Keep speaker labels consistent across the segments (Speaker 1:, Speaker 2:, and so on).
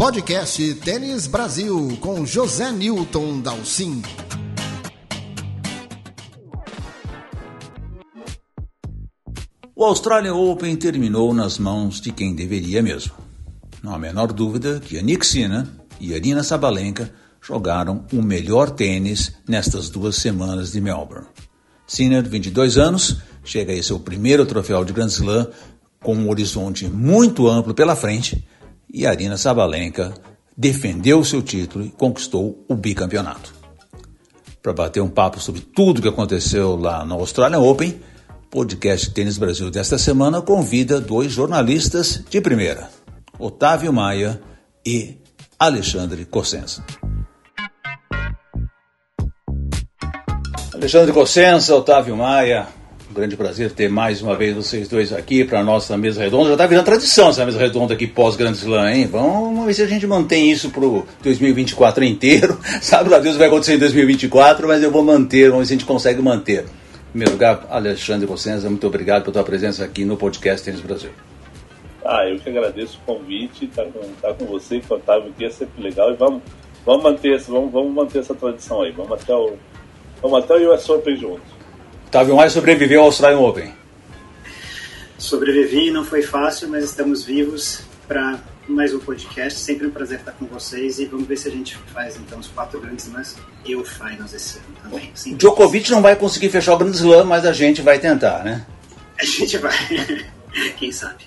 Speaker 1: podcast Tênis Brasil com José Newton Dalcin.
Speaker 2: O Australian Open terminou nas mãos de quem deveria mesmo. Não há a menor dúvida que Yannick Sinner e Arina Sabalenka jogaram o melhor tênis nestas duas semanas de Melbourne. Sinner, 22 anos, chega a seu primeiro troféu de Grand Slam com um horizonte muito amplo pela frente e Arina Sabalenka defendeu seu título e conquistou o bicampeonato. Para bater um papo sobre tudo o que aconteceu lá no Australian Open, podcast Tênis Brasil desta semana convida dois jornalistas de primeira, Otávio Maia e Alexandre Cossenza. Alexandre Cossenza, Otávio Maia, um grande prazer ter mais uma vez vocês dois aqui para a nossa mesa redonda. Já está virando tradição essa mesa redonda aqui pós-Grande Slam, hein? Vamos ver se a gente mantém isso para o 2024 inteiro. Sabe lá Deus vai acontecer em 2024, mas eu vou manter, vamos ver se a gente consegue manter. Em primeiro lugar, Alexandre Cossenza, muito obrigado pela tua presença aqui no podcast Tênis Brasil.
Speaker 3: Ah, eu que agradeço o convite, estar tá com, tá com você, com Otávio aqui, é sempre legal. E vamos, vamos, manter, vamos, vamos manter essa tradição aí. Vamos até o Vamos até o US Open junto.
Speaker 2: Otávio Mais sobreviveu ao Australian Open.
Speaker 4: Sobrevivi, não foi fácil, mas estamos vivos para mais um podcast. Sempre um prazer estar com vocês e vamos ver se a gente faz então os quatro grandes slams e o finals esse ano também.
Speaker 2: Sim, Djokovic não vai conseguir fechar o grande slam, mas a gente vai tentar, né?
Speaker 4: A gente vai. Quem sabe?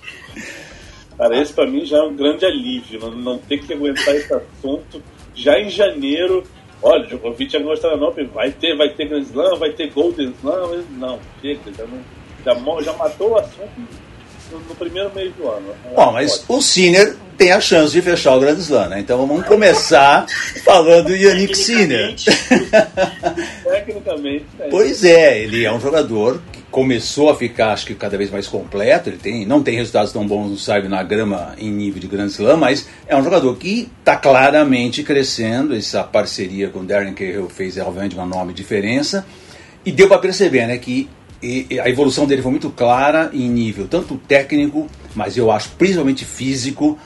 Speaker 3: Cara, esse para mim já é um grande alívio, não, não ter que aguentar esse assunto já em janeiro olha, Djokovic é mostrar não, vai ter, vai ter Grand Slam, vai ter Golden Slam, não, chega, já, não, já, já matou o assunto no, no primeiro mês do ano.
Speaker 2: Bom, mas Pode. o Sinner tem a chance de fechar o Grand Slam, né? Então vamos começar falando do Yannick Sinner.
Speaker 3: Tecnicamente.
Speaker 2: É pois é, ele é um jogador começou a ficar, acho que cada vez mais completo. Ele tem, não tem resultados tão bons, não sabe, na grama em nível de Grand Slam, mas é um jogador que está claramente crescendo. Essa parceria com o Darren Cahill fez realmente uma enorme diferença. E deu para perceber né, que a evolução dele foi muito clara em nível tanto técnico, mas eu acho principalmente físico,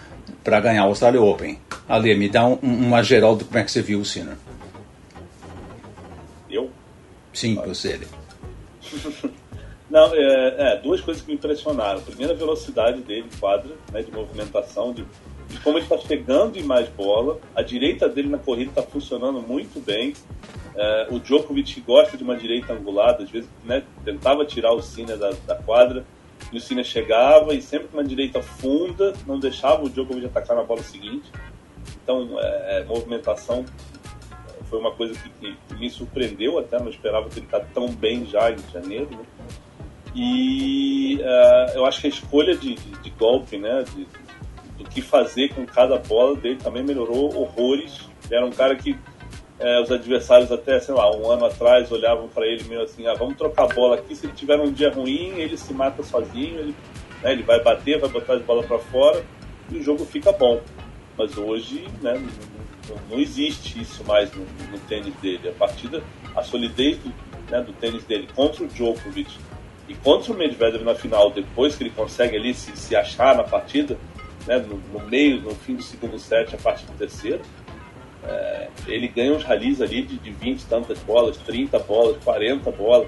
Speaker 2: para ganhar o Australia Open. Ale, me dá um, uma geral do como é que você viu o Sinner.
Speaker 3: Eu?
Speaker 2: Sim, você.
Speaker 3: Não, é, é, duas coisas que me impressionaram. Primeiro, a velocidade dele quadra, né, de movimentação, de, de como ele está chegando em mais bola. A direita dele na corrida está funcionando muito bem. É, o Djokovic gosta de uma direita angulada, às vezes né, tentava tirar o Sinner da, da quadra, e o Sinner chegava e sempre com uma direita funda, não deixava o Djokovic atacar na bola seguinte. Então, é, é movimentação foi uma coisa que, que, me surpreendeu até, não esperava que ele está tão bem já em janeiro. Né? E uh, eu acho que a escolha de, de, de golpe, né, de, do que fazer com cada bola dele também melhorou horrores. Ele era um cara que uh, os adversários até, sei lá, um ano atrás olhavam para ele meio assim, ah, vamos trocar a bola aqui, se ele tiver um dia ruim, ele se mata sozinho, ele, né, ele vai bater, vai botar as bolas para fora e o jogo fica bom. Mas hoje, né, não, não existe isso mais no, no, tênis dele. A partida, a solidez do, né, do tênis dele contra o Djokovic e contra o Medvedev na final, depois que ele consegue ali se, se achar na partida, né, no, no, meio, no fim do segundo set, a partir do terceiro, é, ele ganha uns ralis ali de, de 20 tantas bolas, 30 bolas, 40 bolas,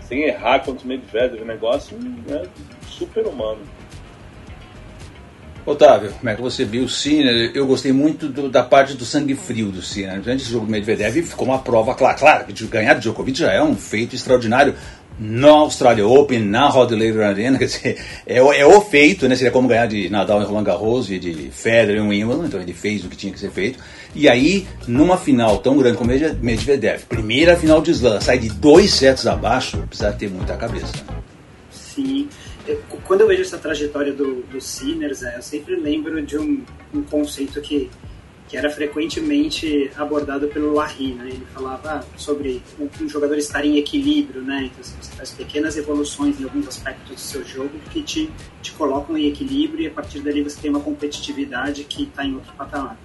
Speaker 3: sem errar contra o Medvedev, um negócio né, super humano.
Speaker 2: Otávio, como é que você viu o Sinner? Eu gostei muito do, da parte do sangue frio do Sinner. Antes do jogo do Medvedev ficou uma prova clara. Claro que ganhar de Djokovic já é um feito extraordinário, no Australia Open, na Rod Laver Arena, quer dizer, é, é o feito, né? Seria como ganhar de Nadal em Roland Garros e de Federer em Wimbledon, então ele fez o que tinha que ser feito. E aí, numa final tão grande como Medvedev, primeira final de slam, sai de dois sets abaixo, precisa ter muita cabeça.
Speaker 4: Sim. Eu, quando eu vejo essa trajetória do, do Sinners, é, eu sempre lembro de um, um conceito que que era frequentemente abordado pelo Larry, né? Ele falava sobre um jogador estar em equilíbrio, né? Então assim, você faz pequenas evoluções em alguns aspectos do seu jogo que te, te colocam em equilíbrio e a partir dali você tem uma competitividade que está em outro patamar.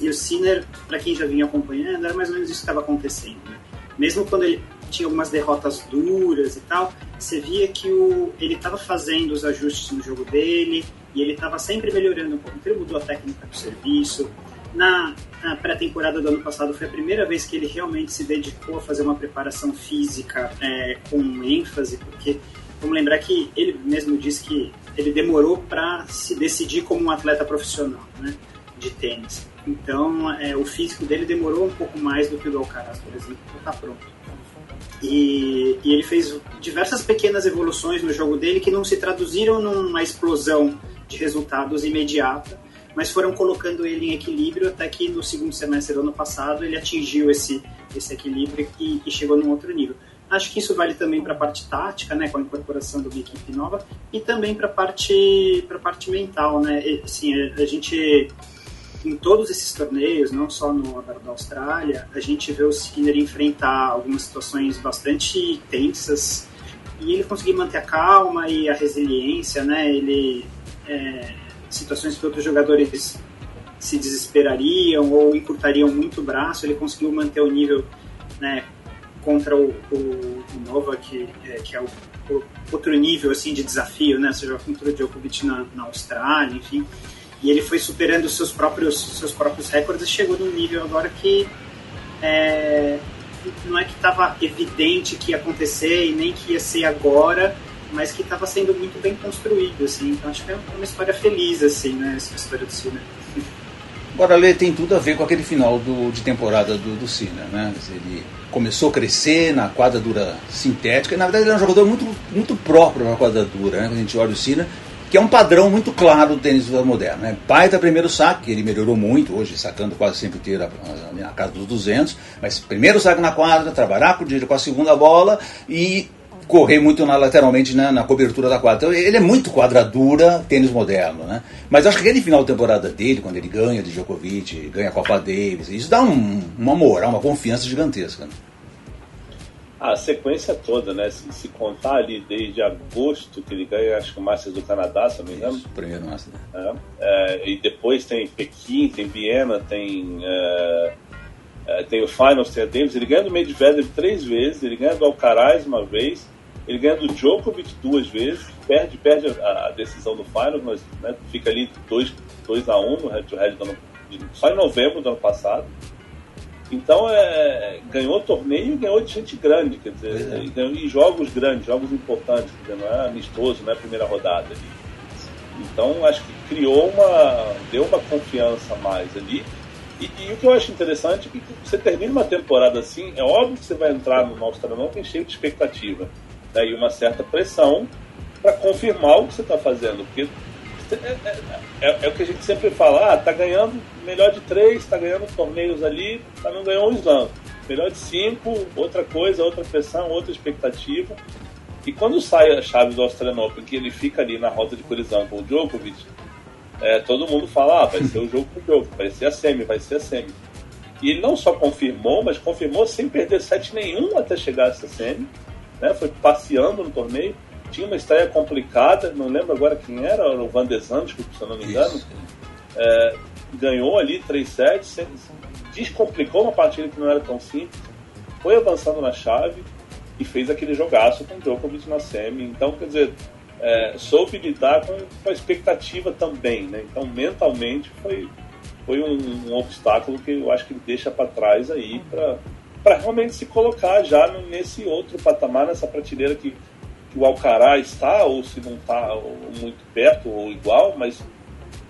Speaker 4: E o Sinner, para quem já vinha acompanhando, era mais ou menos isso que estava acontecendo. Né? Mesmo quando ele tinha algumas derrotas duras e tal, você via que o, ele estava fazendo os ajustes no jogo dele, e ele estava sempre melhorando um pouco. Ele mudou a técnica do serviço. Na, na pré-temporada do ano passado foi a primeira vez que ele realmente se dedicou a fazer uma preparação física é, com ênfase, porque vamos lembrar que ele mesmo disse que ele demorou para se decidir como um atleta profissional né, de tênis. Então, é, o físico dele demorou um pouco mais do que o do Alcaraz, por exemplo, para estar tá pronto. E, e, ele fez diversas pequenas evoluções no jogo dele que não se traduziram numa explosão de resultados imediata, mas foram colocando ele em equilíbrio até que no segundo semestre do ano passado ele atingiu esse, esse equilíbrio e, e chegou num outro nível. Acho que isso vale também para a parte tática, né, com a incorporação de uma equipe nova, e também para a parte, parte mental. Né? E, assim, a, a gente em todos esses torneios, não só no Aberto da Austrália, a gente vê o Skinner enfrentar algumas situações bastante tensas e ele conseguir manter a calma e a resiliência, né? Ele é, situações que outros jogadores se desesperariam ou encurtariam muito o braço, ele conseguiu manter o nível, né? Contra o, o, Nova, que, é, que é o, o, outro nível assim de desafio, né? Seja, contra o Djokovic na, na Austrália, enfim e ele foi superando seus próprios, seus próprios recordes e chegou num nível agora que é, não é que estava evidente que ia acontecer e nem que ia ser agora, mas que estava sendo muito bem construído, assim. Então acho que é uma história feliz, assim, né, essa história do Cine.
Speaker 2: Agora, Lê, tem tudo a ver com aquele final do, de temporada do, do Cine, né? Ele começou a crescer na quadra dura sintética, na verdade ele é um jogador muito, muito próprio na quadra dura, né? Quando a gente olha o Cine, que é um padrão muito claro do tênis moderno. Né? Baita primeiro saque, ele melhorou muito, hoje sacando quase sempre inteiro a, a, casa dos 200, mas primeiro saque na quadra, trabalhar com, com a segunda bola e correr muito na, lateralmente né, na cobertura da quadra. Então ele é muito quadradura, tênis moderno, né? Mas acho que aquele final de temporada dele, quando ele ganha de Djokovic, ganha a Copa Davis, isso dá um, uma moral, uma confiança gigantesca. Né?
Speaker 3: a sequência toda, né? Se, se, contar ali desde agosto que ele ganha, acho que o Masters do Canadá, se não me engano. Isso,
Speaker 2: primeiro Masters.
Speaker 3: É, é, e depois tem Pequim, tem Viena, tem, é, é, tem o Finals, tem a Davis. Ele ganha do Medvedev três vezes, ele ganha do Alcaraz uma vez, ele ganha do Djokovic duas vezes, perde, perde a, a decisão do Finals, mas né, fica ali 2 a 1 um no head-to-head só em novembro do ano passado. Então, é, ganhou torneio e ganhou de gente grande, quer dizer, é. ganhou, e jogos grandes, jogos importantes, dizer, não é amistoso, não é a primeira rodada ali. Então, acho que criou uma. deu uma confiança a mais ali. E, e, o que eu acho interessante é que você termina uma temporada assim, é óbvio que você vai entrar no Australian Open cheio de expectativa né, e uma certa pressão para confirmar o que você está fazendo, porque é, é, é, é, o que a gente sempre fala, ah, tá ganhando melhor de três, tá ganhando torneios ali, tá não ganhou um slam. Melhor de cinco, outra coisa, outra pressão, outra expectativa. E quando sai a chave do Australian Open, que ele fica ali na rota de colisão com o Djokovic, é, todo mundo fala, ah, vai ser o jogo com o Djokovic, vai ser a semi, vai ser a semi. E ele não só confirmou, mas confirmou sem perder set nenhum até chegar a essa semi. Né? Foi passeando no torneio tinha uma estreia complicada, não lembro agora quem era, o Van de Zandt, se eu não me engano. É, ganhou ali 3 sets, descomplicou uma partida que não era tão simples, foi avançando na chave e fez aquele jogaço com o Djokovic na semi. Então, quer dizer, é, soube lidar com, com, a expectativa também, né? Então, mentalmente foi, foi um, um obstáculo que eu acho que ele deixa para trás aí para realmente se colocar já nesse outro patamar, nessa prateleira que que o Alcaraz está, ou se não está muito perto ou igual, mas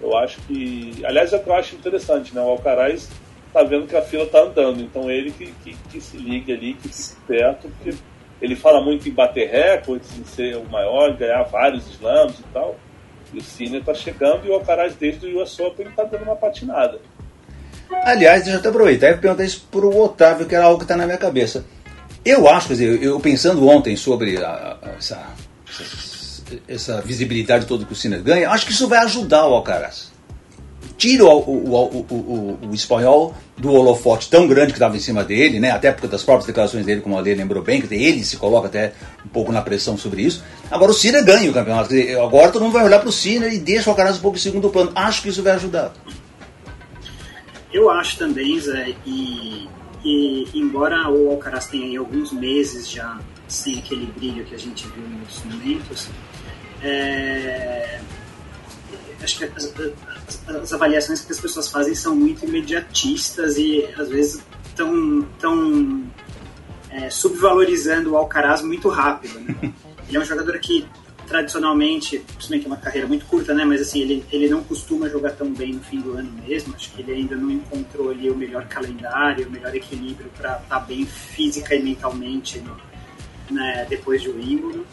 Speaker 3: eu acho que. Aliás, é o que eu acho interessante, né? O Alcaraz está vendo que a fila está andando, então ele que, que, que, se ligue ali, que fique perto, porque ele fala muito em bater recordes, em ser o maior, ganhar vários slams e tal. E o Cine está chegando e o Alcaraz, desde o US Open, está dando uma patinada.
Speaker 2: Aliás, deixa eu até aproveitar e perguntar isso para o Otávio, que era algo que está na minha cabeça. Eu acho, quer dizer, eu pensando ontem sobre a, a, essa, essa, visibilidade toda que o Sinner ganha, acho que isso vai ajudar o Alcaraz. Tira o, o, o, o, espanhol do holofote tão grande que estava em cima dele, né? até porque das próprias declarações dele, como a Lê lembrou bem, que ele se coloca até um pouco na pressão sobre isso. Agora o Sinner ganha o campeonato. Dizer, agora todo mundo vai olhar para o Sinner e deixa o Alcaraz um pouco em segundo plano. Acho que isso vai ajudar.
Speaker 4: Eu acho também, Zé, e e embora o Alcaraz tenha alguns meses já sem aquele brilho que a gente viu em outros momentos, é, acho que as, as, as, avaliações que as pessoas fazem são muito imediatistas e às vezes estão tão, é, subvalorizando o Alcaraz muito rápido. Né? Ele é um jogador que tradicionalmente, principalmente uma carreira muito curta, né? Mas assim, ele, ele não costuma jogar tão bem no fim do ano mesmo. Acho que ele ainda não encontrou ali o melhor calendário, o melhor equilíbrio para estar tá bem física e mentalmente no, né, depois de Wimbledon.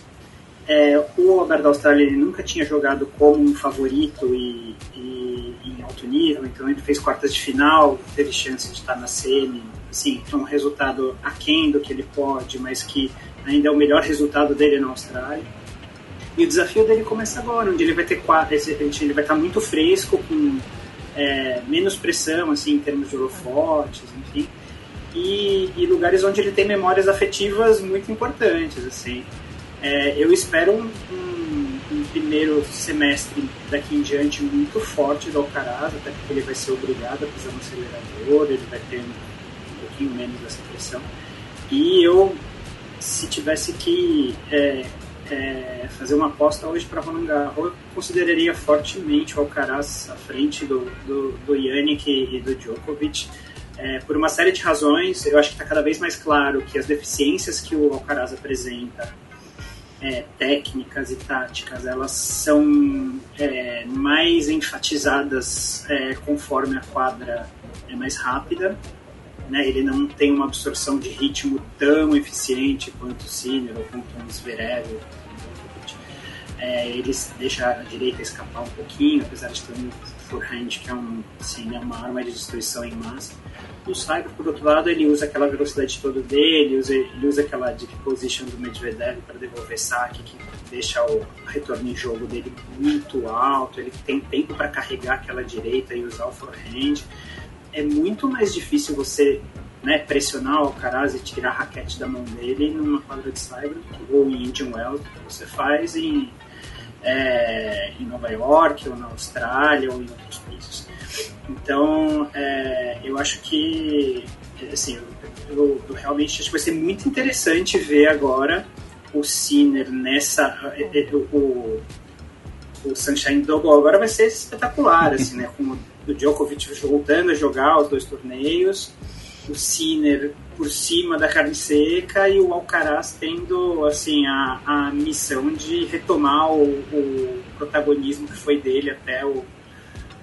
Speaker 4: É, o Aberto da Austrália ele nunca tinha jogado como um favorito e, e, em alto nível, então ele fez quartas de final, teve chance de estar na semi, assim, um resultado aquém do que ele pode, mas que ainda é o melhor resultado dele na Austrália. E o desafio dele começa agora, onde ele vai ter quatro, ele vai estar muito fresco, com é, menos pressão, assim, em termos de holofotes, enfim, e, e, lugares onde ele tem memórias afetivas muito importantes, assim. É, eu espero um, um, um, primeiro semestre daqui em diante muito forte do Alcaraz, até porque ele vai ser obrigado a pisar no acelerador, ele vai ter um, um pouquinho menos dessa pressão. E eu, se tivesse que é, é, fazer uma aposta hoje para Roland Garros, eu consideraria fortemente o Alcaraz à frente do, do, do Yannick e do Djokovic. É, por uma série de razões, eu acho que está cada vez mais claro que as deficiências que o Alcaraz apresenta, é, técnicas e táticas, elas são é, mais enfatizadas é, conforme a quadra é mais rápida. Né? Ele não tem uma absorção de ritmo tão eficiente quanto o Sinner ou quanto o Zverev é, ele deixa a direita escapar um pouquinho, apesar de ter um forehand que é um, assim, né, uma arma de destruição em massa. O Cyber, por outro lado, ele usa aquela velocidade toda dele, usa, ele usa aquela deep position do Medvedev para devolver saque, que deixa o retorno em jogo dele muito alto, ele tem tempo para carregar aquela direita e usar o forehand. É muito mais difícil você né, pressionar o Alcaraz e tirar a raquete da mão dele numa quadra de Cyber ou em Indian Wells, que você faz em é, em Nova York, ou na Austrália, ou em outros países. Então, é, eu acho que, assim, eu, eu, realmente acho que vai ser muito interessante ver agora o Sinner nessa. É, é, o, o Sunshine Double agora vai ser espetacular, assim, né? Com o Djokovic voltando a jogar os dois torneios, o Sinner por cima da carne seca e o Alcaraz tendo assim a, a missão de retomar o, o protagonismo que foi dele até o,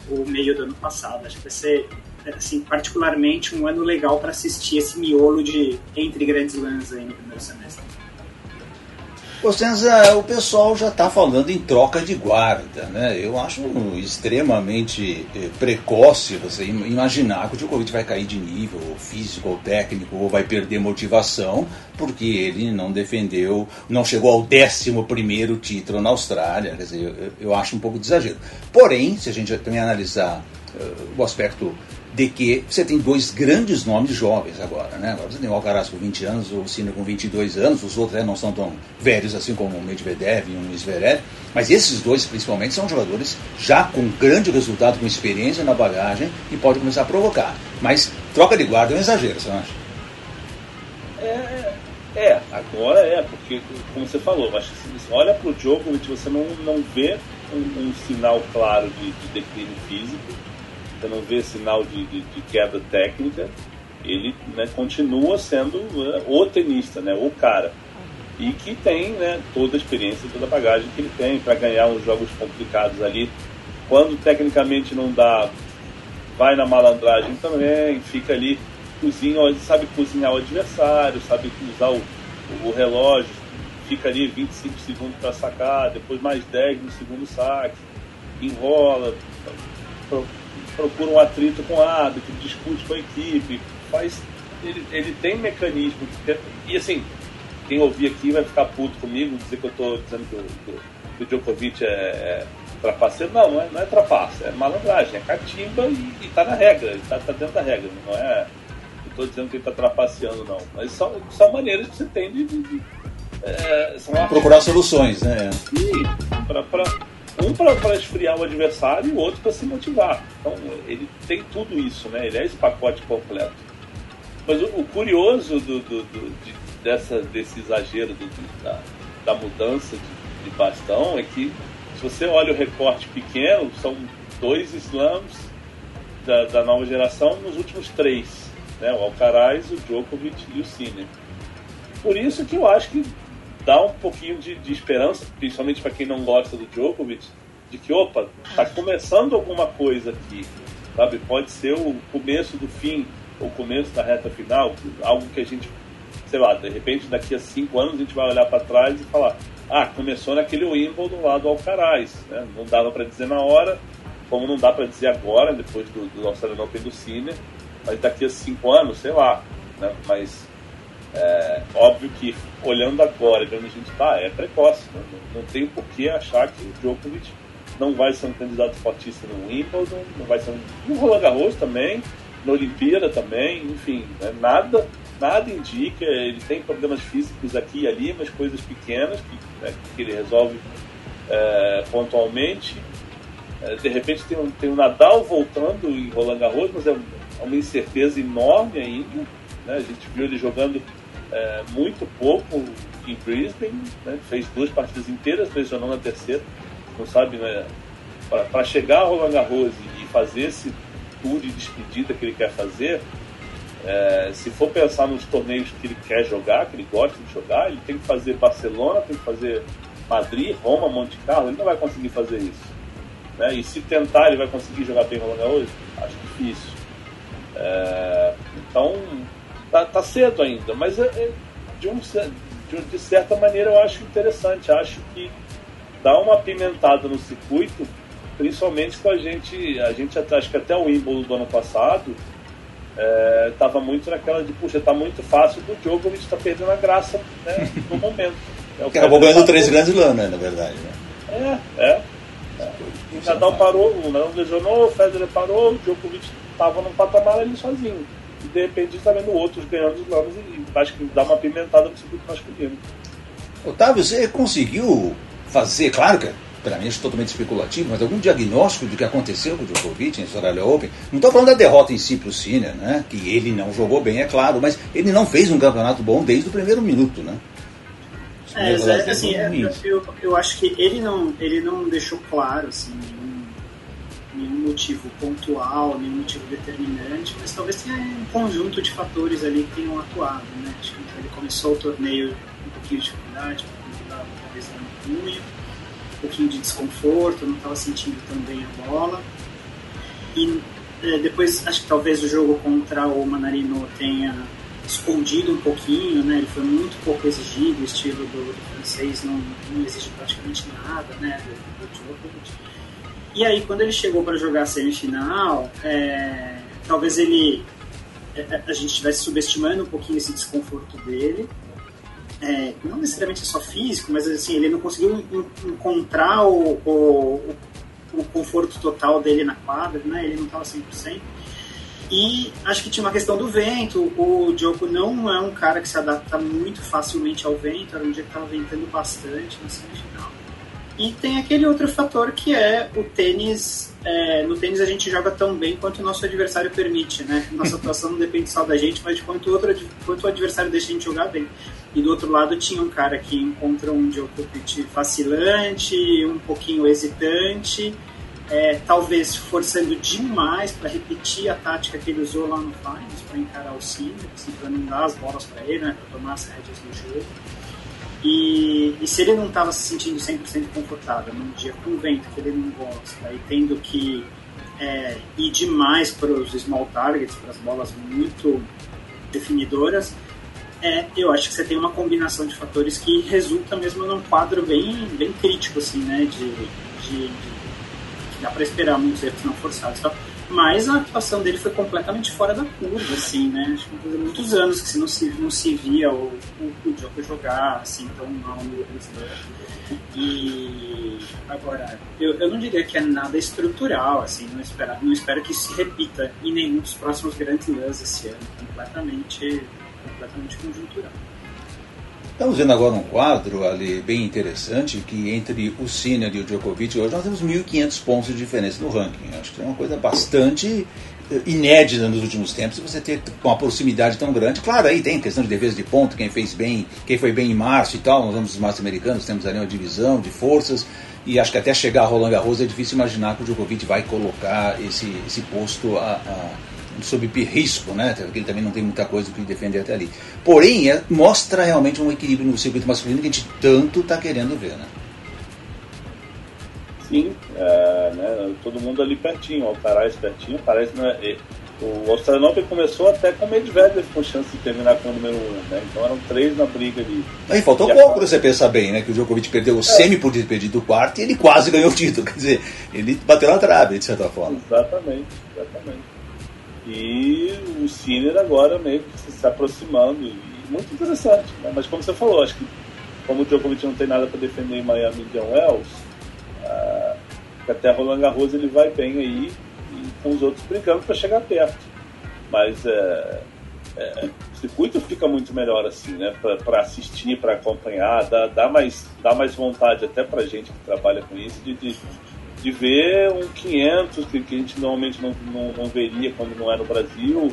Speaker 4: o meio do ano passado. Acho que vai ser assim, particularmente um ano legal para assistir esse miolo de entre grandes lãs aí no primeiro semestre.
Speaker 2: Costenza, o pessoal já está falando em troca de guarda, né? Eu acho extremamente eh, precoce você imaginar que o Djokovic vai cair de nível físico ou técnico ou vai perder motivação porque ele não defendeu, não chegou ao 11 primeiro título na Austrália. Quer dizer, eu, eu, acho um pouco de exagero. Porém, se a gente também analisar uh, o aspecto de que você tem dois grandes nomes jovens agora, né? Agora você tem o Alcaraz com 20 anos, o Sinner com 22 anos, os outros né, não são tão velhos assim como o Medvedev e o Zverev, mas esses dois principalmente são jogadores já com grande resultado, com experiência na bagagem e pode começar a provocar. Mas troca de guarda é um exagero, você não acha?
Speaker 3: É, é, agora é, porque como você falou, acho se olha para o Djokovic, você não, não vê um, um sinal claro de, de declínio físico você não vê sinal de, de, de queda técnica, ele né, continua sendo né, o tenista, né, o cara. E que tem né, toda a experiência, toda a bagagem que ele tem para ganhar uns jogos complicados ali. Quando tecnicamente não dá, vai na malandragem também, fica ali, cozinha, sabe cozinhar o adversário, sabe usar o, o relógio, fica ali 25 segundos para sacar, depois mais 10 no segundo saque, enrola, procura um atrito com o árbitro, discute com a equipe, faz. Ele, ele tem mecanismo. E assim, quem ouvir aqui vai ficar puto comigo, dizer que eu estou dizendo que o, que o Djokovic é, é trapaceiro. Não, não é, não é trapaça, é malandragem, é catimba e, está na regra, está tá dentro da regra. Não é. Não estou dizendo que ele está trapaceando, não. Mas são, são maneiras que você tem de. de, de
Speaker 2: é, Procurar soluções, né?
Speaker 3: Sim, para um para esfriar o adversário e o outro para se motivar. Então ele tem tudo isso, né? Ele é esse pacote completo. Mas o, o curioso do, do, do de, dessa, desse exagero do, da, da, mudança de, de, bastão é que se você olha o recorte pequeno, são dois slams da, da nova geração nos últimos três. Né? O Alcaraz, o Djokovic e o Sinner. Por isso que eu acho que dá um pouquinho de, de esperança, principalmente para quem não gosta do Djokovic, de que, opa, tá começando alguma coisa aqui, sabe? Pode ser o começo do fim, o começo da reta final, algo que a gente, sei lá, de repente daqui a cinco anos a gente vai olhar para trás e falar, ah, começou naquele Wimbledon lá do Alcaraz, né? Não dava para dizer na hora, como não dá para dizer agora, depois do, do Australian Open do Cine, mas daqui a cinco anos, sei lá, né? Mas é, óbvio que olhando agora, vendo a gente tá, é precoce, né? não, não tem por que achar que o Djokovic não vai ser um candidato fortíssimo no Wimbledon, não vai ser um, no Roland Garros também, na Olimpíada também, enfim, né? nada nada indica, ele tem problemas físicos aqui e ali, mas coisas pequenas que, né, que ele resolve é, pontualmente. É, de repente tem um, tem um Nadal voltando em Roland Garros, mas é uma incerteza enorme ainda. Né? A gente viu ele jogando é, muito pouco em Brisbane, né? fez duas partidas inteiras, lesionou na terceira. Não sabe, né? Para chegar a Roland Garros e fazer esse tour de despedida que ele quer fazer, é, se for pensar nos torneios que ele quer jogar, que ele gosta de jogar, ele tem que fazer Barcelona, tem que fazer Madrid, Roma, Monte Carlo, ele não vai conseguir fazer isso. Né? E se tentar, ele vai conseguir jogar bem Roland Garros? Acho difícil. É, então, tá, tá, cedo ainda, mas é, é de, um, de, de certa maneira eu acho interessante. Acho que dá uma apimentada no circuito, principalmente com a gente, a gente acho que até o Wimbledon do ano passado estava é, muito naquela de, puxa, tá muito fácil do jogo, a gente está perdendo a graça né, no momento.
Speaker 2: É o acabou ganhando três grandes lãs, né, na verdade.
Speaker 3: Né? É, é. é. O Nadal parou, o Nadal lesionou, o Federer parou, o Djokovic estava num patamar ali sozinho. E de repente está vendo outros ganhando os lãs e acho que dá uma pimentada no circuito masculino.
Speaker 2: Otávio, você conseguiu fazer, claro que para mim é totalmente especulativo, mas algum diagnóstico do que aconteceu com o Djokovic em Australia Open? Não estou falando da derrota em si para o Sinner, né? que ele não jogou bem, é claro, mas ele não fez um campeonato bom desde o primeiro minuto, né?
Speaker 4: É, é, assim, é, eu, eu, eu, acho que ele não, ele não deixou claro assim, nenhum, motivo pontual, nenhum motivo determinante, mas talvez tenha um conjunto de fatores ali que tenham atuado. Né? Acho que ele começou o torneio com um pouquinho de dificuldade, talvez no junho um pouquinho de desconforto, não estava sentindo tão bem a bola. E é, depois, acho que talvez o jogo contra o Manarino tenha escondido um pouquinho, né? Ele foi muito pouco exigido, o estilo do, do francês não, não, exige praticamente nada, né? Do, do. E aí, quando ele chegou para jogar a semifinal, é, talvez ele é, a gente estivesse subestimando um pouquinho esse desconforto dele é, não necessariamente só físico, mas assim, ele não conseguiu encontrar o, o, o conforto total dele na quadra, né? ele não estava 100%. E acho que tinha uma questão do vento. O Diogo não é um cara que se adapta muito facilmente ao vento. Era um dia que estava ventando bastante na semifinal. E tem aquele outro fator que é o tênis. É, no tênis a gente joga tão bem quanto o nosso adversário permite, né? Nossa atuação não depende só da gente, mas de quanto, outro, quanto o adversário deixa a gente jogar bem. E do outro lado tinha um cara que encontrou um Djokovic facilante, um pouquinho hesitante, é, talvez forçando demais para repetir a tática que ele usou lá no Finals, para encarar o Sinner, assim, para não dar as bolas para ele, né, para tomar as rédeas do jogo. E, e se ele não estava se sentindo 100% confortável num dia com vento que ele não gosta e tendo que é, ir demais para os small targets, para as bolas muito definidoras, é, eu acho que você tem uma combinação de fatores que resulta mesmo num quadro bem, bem crítico, assim, né? De, de, de que dá para esperar muitos erros não forçados. Tá? Mas a atuação dele foi completamente fora da curva, assim, né? Acho que fazia muitos anos que não se, não se via o, o, o Djokovic jogar assim tão mal no E agora, eu, eu não diria que é nada estrutural, assim, não espero, não espero que isso se repita em nenhum dos próximos grandes lãs esse ano. Completamente, completamente conjuntural.
Speaker 2: Estamos vendo agora um quadro ali bem interessante que entre o Sinner e o Djokovic hoje nós temos 1.500 pontos de diferença no ranking. Acho que é uma coisa bastante eh, inédita nos últimos tempos você ter uma proximidade tão grande. Claro, aí tem questão de defesa de ponto, quem fez bem, quem foi bem em março e tal. Nós vamos os marços americanos, temos ali uma divisão de forças. E acho que até chegar a Roland Garros é difícil imaginar que o Djokovic vai colocar esse, esse posto a, a sob risco, né? Porque ele também não tem muita coisa para defender até ali. Porém, é, mostra realmente um equilíbrio no circuito masculino que a gente tanto está querendo ver, né?
Speaker 3: Sim, é, né, todo mundo ali pertinho, o Alcaraz pertinho, parece né, o Australian Open começou até com o Medvedev com chance de terminar com o número 1, um, né? Então eram três na briga ali.
Speaker 2: Aí faltou e pouco agora... você pensar bem, né? Que o Djokovic perdeu o é. semi por ter perdido o quarto e ele quase ganhou o título. Quer dizer, ele bateu na trave, de certa forma.
Speaker 3: Exatamente, exatamente. E o Sinner agora meio que se aproximando. E muito interessante, né? Mas como você falou, acho que como o Djokovic não tem nada para defender em Miami Indian Wells, uh, até Roland Garros ele vai bem aí com os outros brigando para chegar perto. Mas é, é, o circuito fica muito melhor assim, né? Para assistir, para acompanhar, dá, dá, mais, dá mais vontade até para gente que trabalha com isso de, de, de ver um 500 que, que a gente normalmente não, não, não, veria quando não é no Brasil,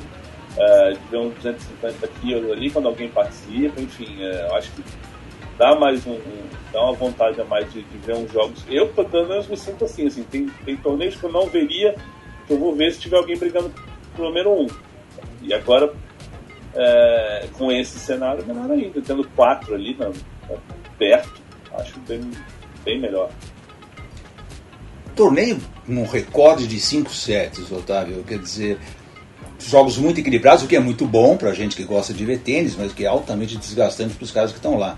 Speaker 3: é, de ver um 250 aqui ou ali quando alguém participa, enfim, é, eu acho que dá mais um, um, dá uma vontade a mais de, de ver uns jogos. Eu, pelo menos, me sinto assim, assim tem, tem torneios que eu não veria que eu vou ver se tiver alguém brigando pelo número um. E agora, é, com esse cenário, melhor ainda, tendo quatro ali na, perto, acho bem, bem melhor.
Speaker 2: Torneio um recorde de 5 sets, Otávio, quer dizer, jogos muito equilibrados, o que é muito bom para gente que gosta de ver tênis, mas que é altamente desgastante para os caras que estão lá.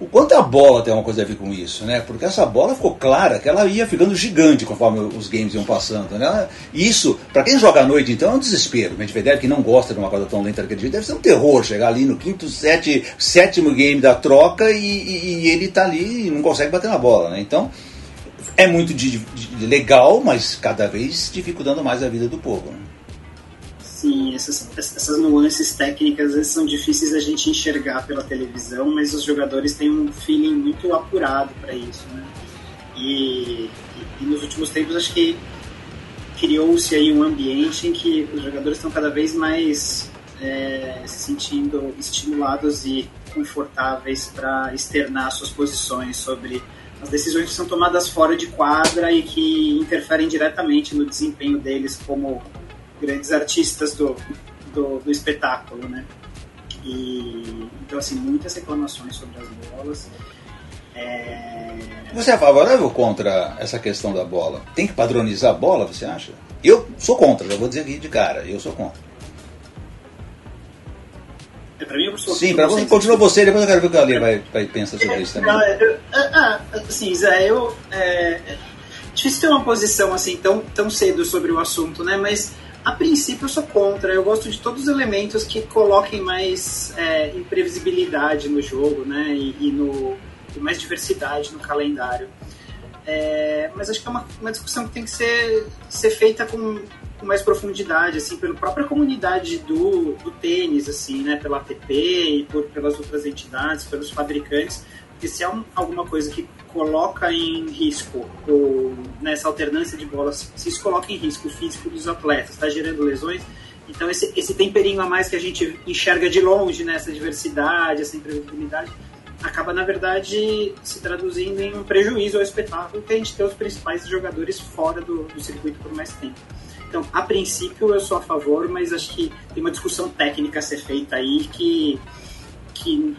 Speaker 2: O quanto a bola tem uma coisa a ver com isso, né? Porque essa bola ficou clara que ela ia ficando gigante conforme os games iam passando, né? Isso, para quem joga à noite, então, é um desespero. Medvedev, que não gosta de uma coisa tão lenta daquele jeito, deve ser um terror chegar ali no quinto, sete, sétimo game da troca e, e, e ele tá ali e não consegue bater na bola, né? Então, é muito de, de, legal, mas cada vez dificultando mais a vida do povo. Né?
Speaker 4: Sim, essas, essas nuances técnicas vezes são difíceis da gente enxergar pela televisão, mas os jogadores têm um feeling muito apurado para isso, né? E, e, e, nos últimos tempos acho que criou-se aí um ambiente em que os jogadores estão cada vez mais é, se sentindo estimulados e confortáveis para externar suas posições sobre as decisões que são tomadas fora de quadra e que interferem diretamente no desempenho deles como grandes artistas do, do, do espetáculo, né? E, então, assim, muitas reclamações sobre as bolas. É...
Speaker 2: Você é favorável ou contra essa questão da bola? Tem que padronizar a bola, você acha? Eu sou contra, já vou dizer aqui de cara, eu sou contra.
Speaker 4: É pra mim ou sou
Speaker 2: Sim, para você, continua você, depois eu quero ver o que a Ali vai, vai pensar sobre é, isso também.
Speaker 4: É, ah, assim, Zé, eu. É, é, difícil ter uma posição assim tão, tão cedo sobre o assunto, né? Mas a princípio eu sou contra, eu gosto de todos os elementos que coloquem mais é, imprevisibilidade no jogo, né? E, e, no, e mais diversidade no calendário. É, mas acho que é uma, uma discussão que tem que ser, ser feita com, com mais profundidade, assim, pela própria comunidade do, do tênis, assim, né? Pela ATP e por, pelas outras entidades, pelos fabricantes, porque se há um, alguma coisa que coloca em risco o, nessa alternância de bolas, se isso coloca em risco o físico dos atletas, está gerando lesões. Então esse, esse temperinho a mais que a gente enxerga de longe nessa diversidade, essa imprevisibilidade, acaba na verdade se traduzindo em um prejuízo ao espetáculo que a gente tem os principais jogadores fora do, do circuito por mais tempo. Então, a princípio eu sou a favor, mas acho que tem uma discussão técnica a ser feita aí que que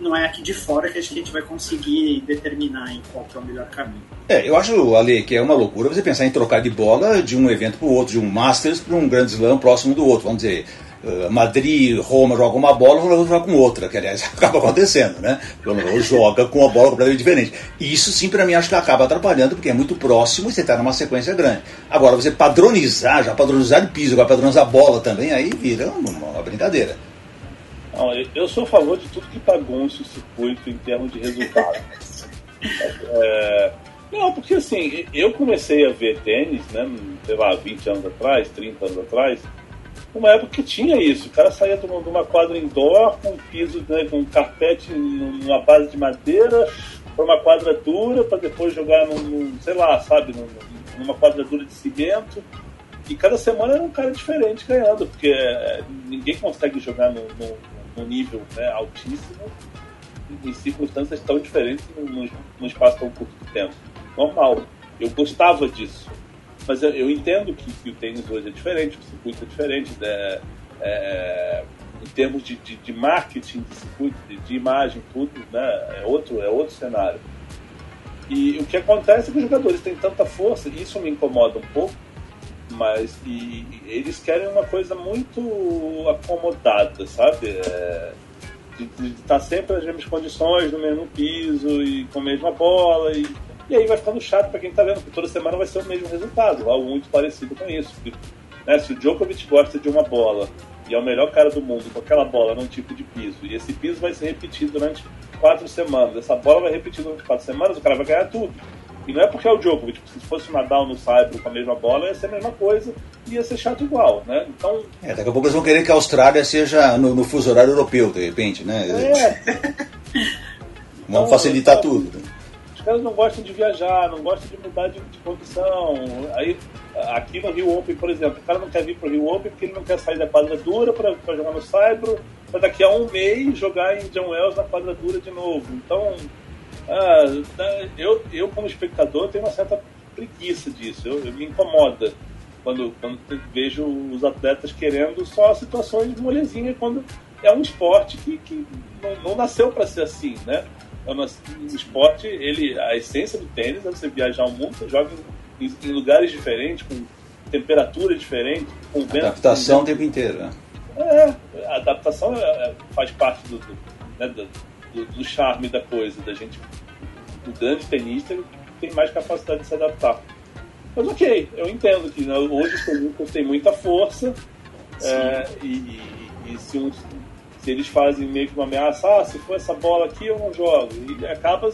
Speaker 4: não é aqui de fora que a gente vai conseguir determinar em qual é o melhor caminho.
Speaker 2: É, eu acho, Ale, que é uma loucura você pensar em trocar de bola de um evento para o outro, de um Masters para um Grand Slam próximo do outro. Vamos dizer, uh, Madrid, Roma joga uma bola, o Roma joga com outra, que aliás acaba acontecendo, né? O Roma joga com uma bola completamente diferente. E isso sim, para mim, acho que acaba atrapalhando, porque é muito próximo e você está numa sequência grande. Agora, você padronizar, já padronizar de piso, agora padronizar a bola também, aí vira uma, uma brincadeira.
Speaker 3: Não, eu sou a favor de tudo que bagunça o circuito em termos de resultado. é, não, porque assim, eu comecei a ver tênis, né, sei lá, 20 anos atrás, 30 anos atrás, numa época que tinha isso. O cara saía de uma quadra indoor com um piso, né, com um carpete numa base de madeira, para uma quadra dura, para depois jogar num, num, sei lá, sabe, numa quadra dura de cimento. E cada semana era um cara diferente ganhando, porque é, ninguém consegue jogar no, no num nível né, altíssimo em circunstâncias tão diferentes num, num espaço tão curto de tempo. normal. Eu gostava disso. Mas eu, eu entendo que, que, o tênis hoje é diferente, o circuito é diferente. Né? É, em termos de, de, de, marketing de circuito, de, de, imagem, tudo, né? é, outro, é outro cenário. E o que acontece é que os jogadores têm tanta força, e isso me incomoda um pouco, mas e, eles querem uma coisa muito acomodada, sabe? É, de, estar sempre nas mesmas condições, no mesmo piso e com a mesma bola. E, e aí vai ficando chato para quem está vendo, porque toda semana vai ser o mesmo resultado, algo muito parecido com isso. Porque, né, se o Djokovic gosta de uma bola e é o melhor cara do mundo com aquela bola num tipo de piso, e esse piso vai ser repetido durante quatro semanas, essa bola vai repetir durante quatro semanas, o cara vai ganhar tudo. E não é porque é o Djokovic, se fosse o Nadal no Saibro com a mesma bola, ia ser a mesma coisa e ia ser chato igual, né? Então...
Speaker 2: É, daqui a pouco eles vão querer que a Austrália seja no, no fuso horário europeu, de repente, né?
Speaker 3: É.
Speaker 2: Vamos facilitar então, tudo.
Speaker 3: Caras não gostam de viajar, não gostam de mudar de, de condição. Aí, aqui no Rio Open, por exemplo, o cara não quer vir para o Rio Open porque ele não quer sair da quadra dura para jogar no Saibro, para daqui a um mês jogar em John Wells na quadra dura de novo. Então ah, né, eu, eu, como espectador, tenho uma certa preguiça disso. Eu, eu me incomoda quando, quando vejo os atletas querendo só situações molezinhas, quando é um esporte que, que não, não nasceu para ser assim, né? É um esporte, ele, a essência do tênis é você viajar o mundo, você joga em, em lugares diferentes, com temperatura diferente, com vento.
Speaker 2: Adaptação o tempo inteiro, né?
Speaker 3: É, a adaptação é, é, faz parte do, do, né, do do, do charme da coisa, da gente. O grande tenista tem mais capacidade de se adaptar. Mas ok, eu entendo que né, hoje os tenistas têm muita força é, e, e, e se, um, eles fazem meio que uma ameaça, ah, se for essa bola aqui eu não jogo. E acaba,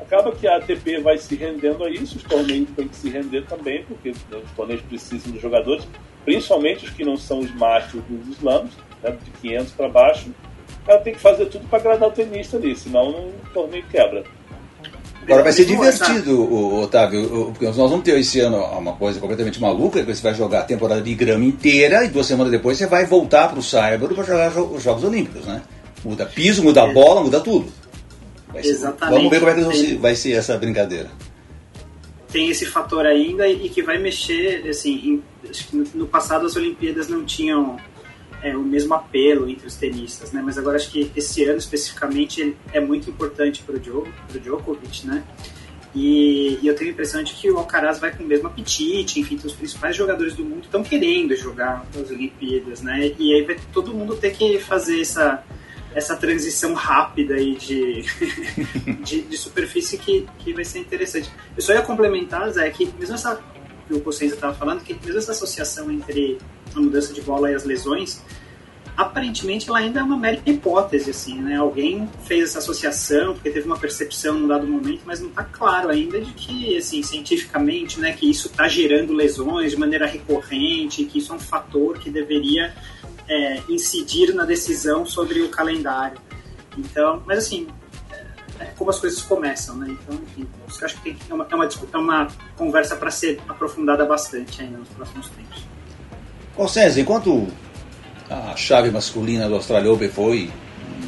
Speaker 3: acaba que a ATP vai se rendendo a isso, os torneios têm que se render também, porque os torneios precisam dos jogadores, principalmente os que não são os machos dos slams, né, de 500 para baixo, o cara tem que fazer tudo para agradar o tenista ali, senão o torneio quebra.
Speaker 2: Agora vai ser divertido, Otávio, porque nós vamos ter esse ano uma coisa completamente maluca, que você vai jogar a temporada de grama inteira e duas semanas depois você vai voltar para o Saibro para jogar os Jogos Olímpicos, né? Muda piso, muda bola, muda tudo.
Speaker 4: Ser, Exatamente.
Speaker 2: Vamos ver como é que vai ser essa brincadeira.
Speaker 4: Tem esse fator ainda e que vai mexer, assim, em, no passado as Olimpíadas não tinham é, o mesmo apelo entre os tenistas, né? Mas agora acho que esse ano especificamente é muito importante para o Djokovic, né? E, e, eu tenho a impressão de que o Alcaraz vai com o mesmo apetite, enfim, os principais jogadores do mundo estão querendo jogar as Olimpíadas, né? E aí vai todo mundo ter que fazer essa, essa transição rápida aí de, de, de, superfície que, que vai ser interessante. Eu só ia complementar, Zé, que mesmo essa que o Cosenza estava falando, que mesmo essa associação entre a mudança de bola e as lesões, aparentemente ela ainda é uma mera hipótese, assim, né? Alguém fez essa associação porque teve uma percepção num dado momento, mas não está claro ainda de que, assim, cientificamente, né, que isso está gerando lesões de maneira recorrente, que isso é um fator que deveria é, incidir na decisão sobre o calendário. Então, mas assim, é, como as coisas começam, né? Então, enfim, acho que tem, é, uma, é, uma, é uma conversa para ser aprofundada bastante ainda nos próximos tempos.
Speaker 2: César, enquanto a chave masculina do Australia Open foi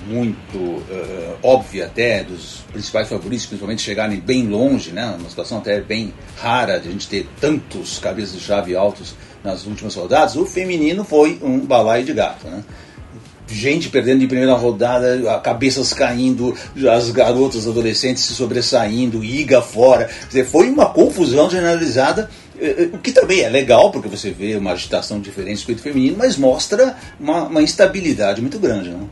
Speaker 2: muito uh, óbvia até, dos principais favoritos, principalmente chegarem bem longe, né? Uma situação até bem rara de a gente ter tantos cabeças de chave altos nas últimas rodadas. O feminino foi um balaio de gato, né? gente perdendo de primeira rodada, cabeças caindo, as garotas, adolescentes se sobressaindo, iga fora. Quer dizer, foi uma confusão generalizada, o que também é legal, porque você vê uma agitação diferente do peito feminino, mas mostra uma, uma instabilidade muito grande. Né?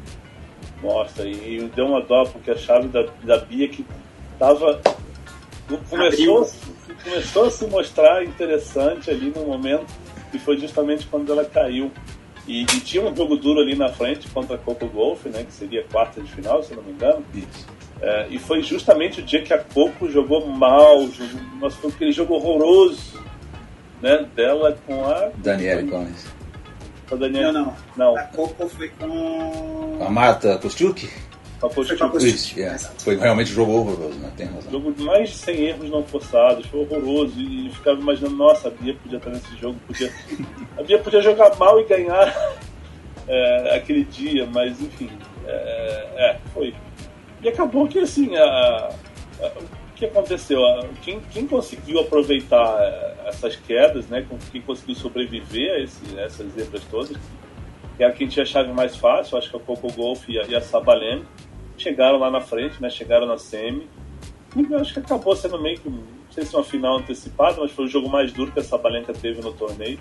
Speaker 3: Mostra, e, e deu uma dó, porque a chave da, da Bia que estava. Começou, começou a se mostrar interessante ali no momento, e foi justamente quando ela caiu. E, e, tinha um jogo duro ali na frente contra a Coco Golf, né, que seria quarta de final, se não me engano.
Speaker 2: Isso.
Speaker 3: É, e foi justamente o dia que a Coco jogou mal, jogou, nossa, foi aquele jogo horroroso né, dela com a.
Speaker 2: Daniela Collins.
Speaker 3: Com a Daniela.
Speaker 4: Não, não. não. A Coco foi com.
Speaker 2: A Marta Kostiuk?
Speaker 3: Isso,
Speaker 2: yeah. Foi realmente um jogo horroroso, né? Tem razão.
Speaker 3: Jogo de mais de 100 erros não forçados, foi horroroso. E ficava imaginando, nossa, a Bia podia estar nesse jogo, podia... a Bia podia jogar mal e ganhar é, aquele dia, mas enfim, é, é, foi. E acabou que assim, a, a, que aconteceu? Quem, quem, conseguiu aproveitar eh, essas quedas, né? Quem conseguiu sobreviver a, esse, a essas zebras todas, que era quem tinha a chave mais fácil, acho que a Coco Golf e a, e a Sabalenka, chegaram lá na frente, né? Chegaram na semi. E acho que acabou sendo meio que, não sei se uma final antecipada, mas foi o jogo mais duro que a Sabalenka teve no torneio.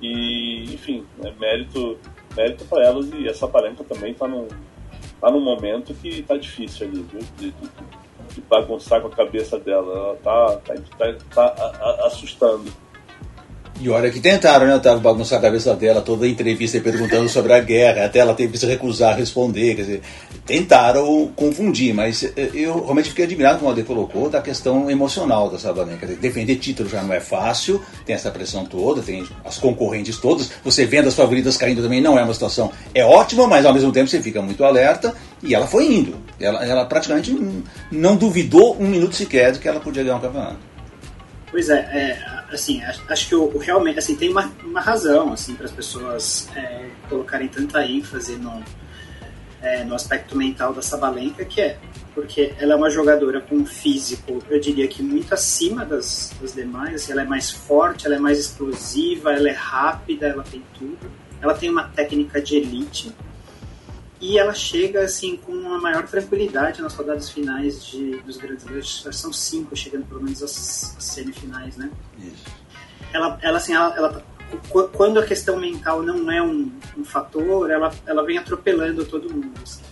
Speaker 3: E, enfim, né, mérito, mérito para elas e a Sabalenka também está num, tá num momento que está difícil ali, viu? De, de, bagunçar com a cabeça dela. Ela tá, tá, tá, tá assustando.
Speaker 2: E olha que tentaram, né, Otávio, bagunçar a cabeça dela, toda a entrevista perguntando sobre a guerra, até ela teve que se recusar a responder, quer dizer, tentaram confundir, mas eh, eu realmente fiquei admirado, como o Ade colocou, da questão emocional da Sabalenka. Defender título já não é fácil, tem essa pressão toda, tem as concorrentes todas, você vendo as favoritas caindo também não é uma situação, é ótima, mas ao mesmo tempo você fica muito alerta, e ela foi indo. Ela, ela praticamente não duvidou um minuto sequer de que ela podia ganhar um campeonato.
Speaker 4: Pois é, é assim, acho que o, realmente assim, tem uma, uma razão assim, para as pessoas é, colocarem tanta ênfase no, é, no aspecto mental da Sabalenka, que é porque ela é uma jogadora com um físico, eu diria que muito acima das, das demais, assim, ela é mais forte, ela é mais explosiva, ela é rápida, ela tem tudo. Ela tem uma técnica de elite, e ela chega assim com uma maior tranquilidade nas rodadas finais de, dos grandes Slams. São cinco, chegando pelo menos às, às semifinais, né? Isso. Ela, ela assim, ela, ela, quando a questão mental não é um, um, fator, ela, ela vem atropelando todo mundo. Assim.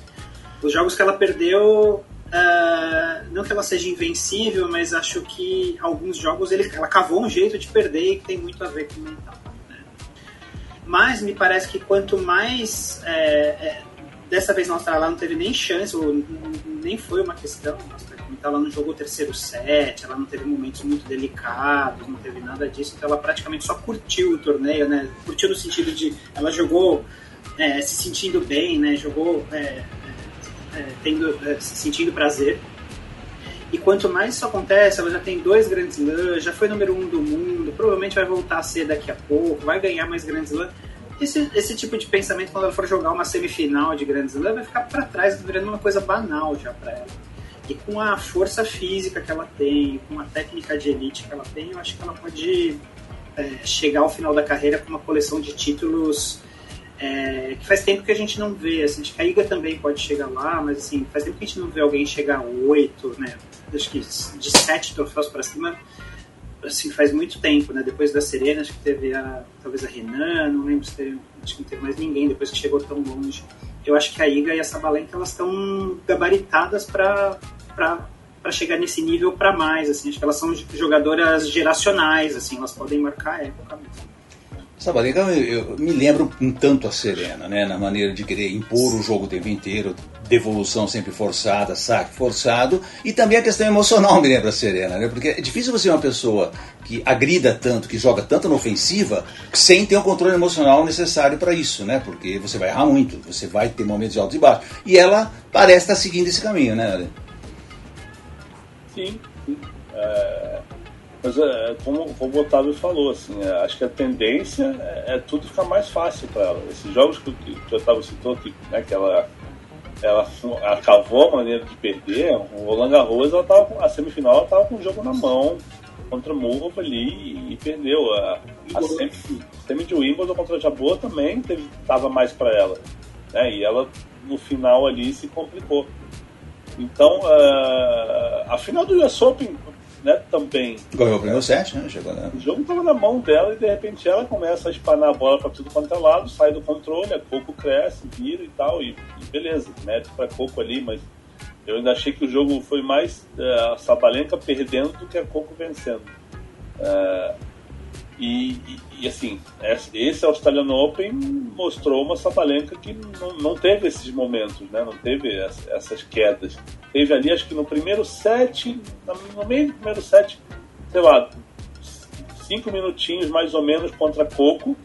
Speaker 4: Os jogos que ela perdeu, uh, não que ela seja invencível, mas acho que alguns jogos ele, ela cavou um jeito de perder e que tem muito a ver com o mental. Né? Mas me parece que quanto mais é, é, Dessa vez na Austrália não teve nem chance, ou nem foi uma questão. Então ela não jogou o terceiro set, ela não teve momentos muito delicados, não teve nada disso. Então ela praticamente só curtiu o torneio, né? Curtiu no sentido de ela jogou é, se sentindo bem, né? Jogou é, é, é tendo, é, se sentindo prazer. E quanto mais isso acontece, ela já tem dois grandes slams, já foi número um do mundo, provavelmente vai voltar a ser daqui a pouco, vai ganhar mais grandes slams esse, esse tipo de pensamento, quando ela for jogar uma semifinal de Grand Slam, vai ficar para trás, virando uma coisa banal já para ela. E com a força física que ela tem, com a técnica de elite que ela tem, eu acho que ela pode é, chegar ao final da carreira com uma coleção de títulos é, que faz tempo que a gente não vê. Assim, a Iga também pode chegar lá, mas assim, faz tempo que a gente não vê alguém chegar a oito, né? Acho que de sete troféus para cima assim, faz muito tempo, né? Depois da Serena, acho que teve a, talvez a Renan, não lembro se teve, acho que não teve mais ninguém depois que chegou tão longe. Eu acho que a Iga e a Sabalenka, elas estão gabaritadas para para chegar nesse nível para mais, assim, acho que elas são jogadoras geracionais, assim, elas podem marcar a época mesmo.
Speaker 2: Sabalenka, eu, eu me lembro um tanto a Serena, né, na maneira de querer impor o jogo o tempo inteiro, devolução sempre forçada, saque forçado, e também a questão emocional me lembra a Serena, né? Porque é difícil você ser uma pessoa que agrida tanto, que joga tanto na ofensiva, sem ter o controle emocional necessário para isso, né? Porque você vai errar muito, você vai ter momentos de altos e baixos. E ela parece estar seguindo esse caminho, né, Ale?
Speaker 3: Sim, sim. É... Mas é, como, como o Otávio falou, assim, é, acho que a tendência é, é tudo ficar mais fácil para ela. Esses jogos que, que o Otávio citou, que, né, que ela ela, ela cavou a maneira de perder. O Roland Garros, ela tava, a semifinal, ela estava com o jogo na mão contra o ali e, perdeu. A, a semi, semi de Wimbledon contra a Jabot também estava mais para ela. Né? E ela, no final ali, se complicou. Então, uh, a final do US Open né, também.
Speaker 2: Ganhou o primeiro set, né? Chegou,
Speaker 3: né? O jogo estava na mão dela e de repente ela começa a espanar a bola para tudo quanto é lado, sai do controle, a Coco cresce, vira e tal, e, e beleza, mete para Coco ali, mas eu ainda achei que o jogo foi mais é, a Sabalenka perdendo do que a Coco vencendo. É, e, e, assim, esse Australian Open mostrou uma Sabalenka que não, não teve esses momentos, né? não teve essas quedas. Teve ali, acho que no primeiro set, no meio do primeiro set, sei lá, cinco minutinhos mais ou menos contra Coco,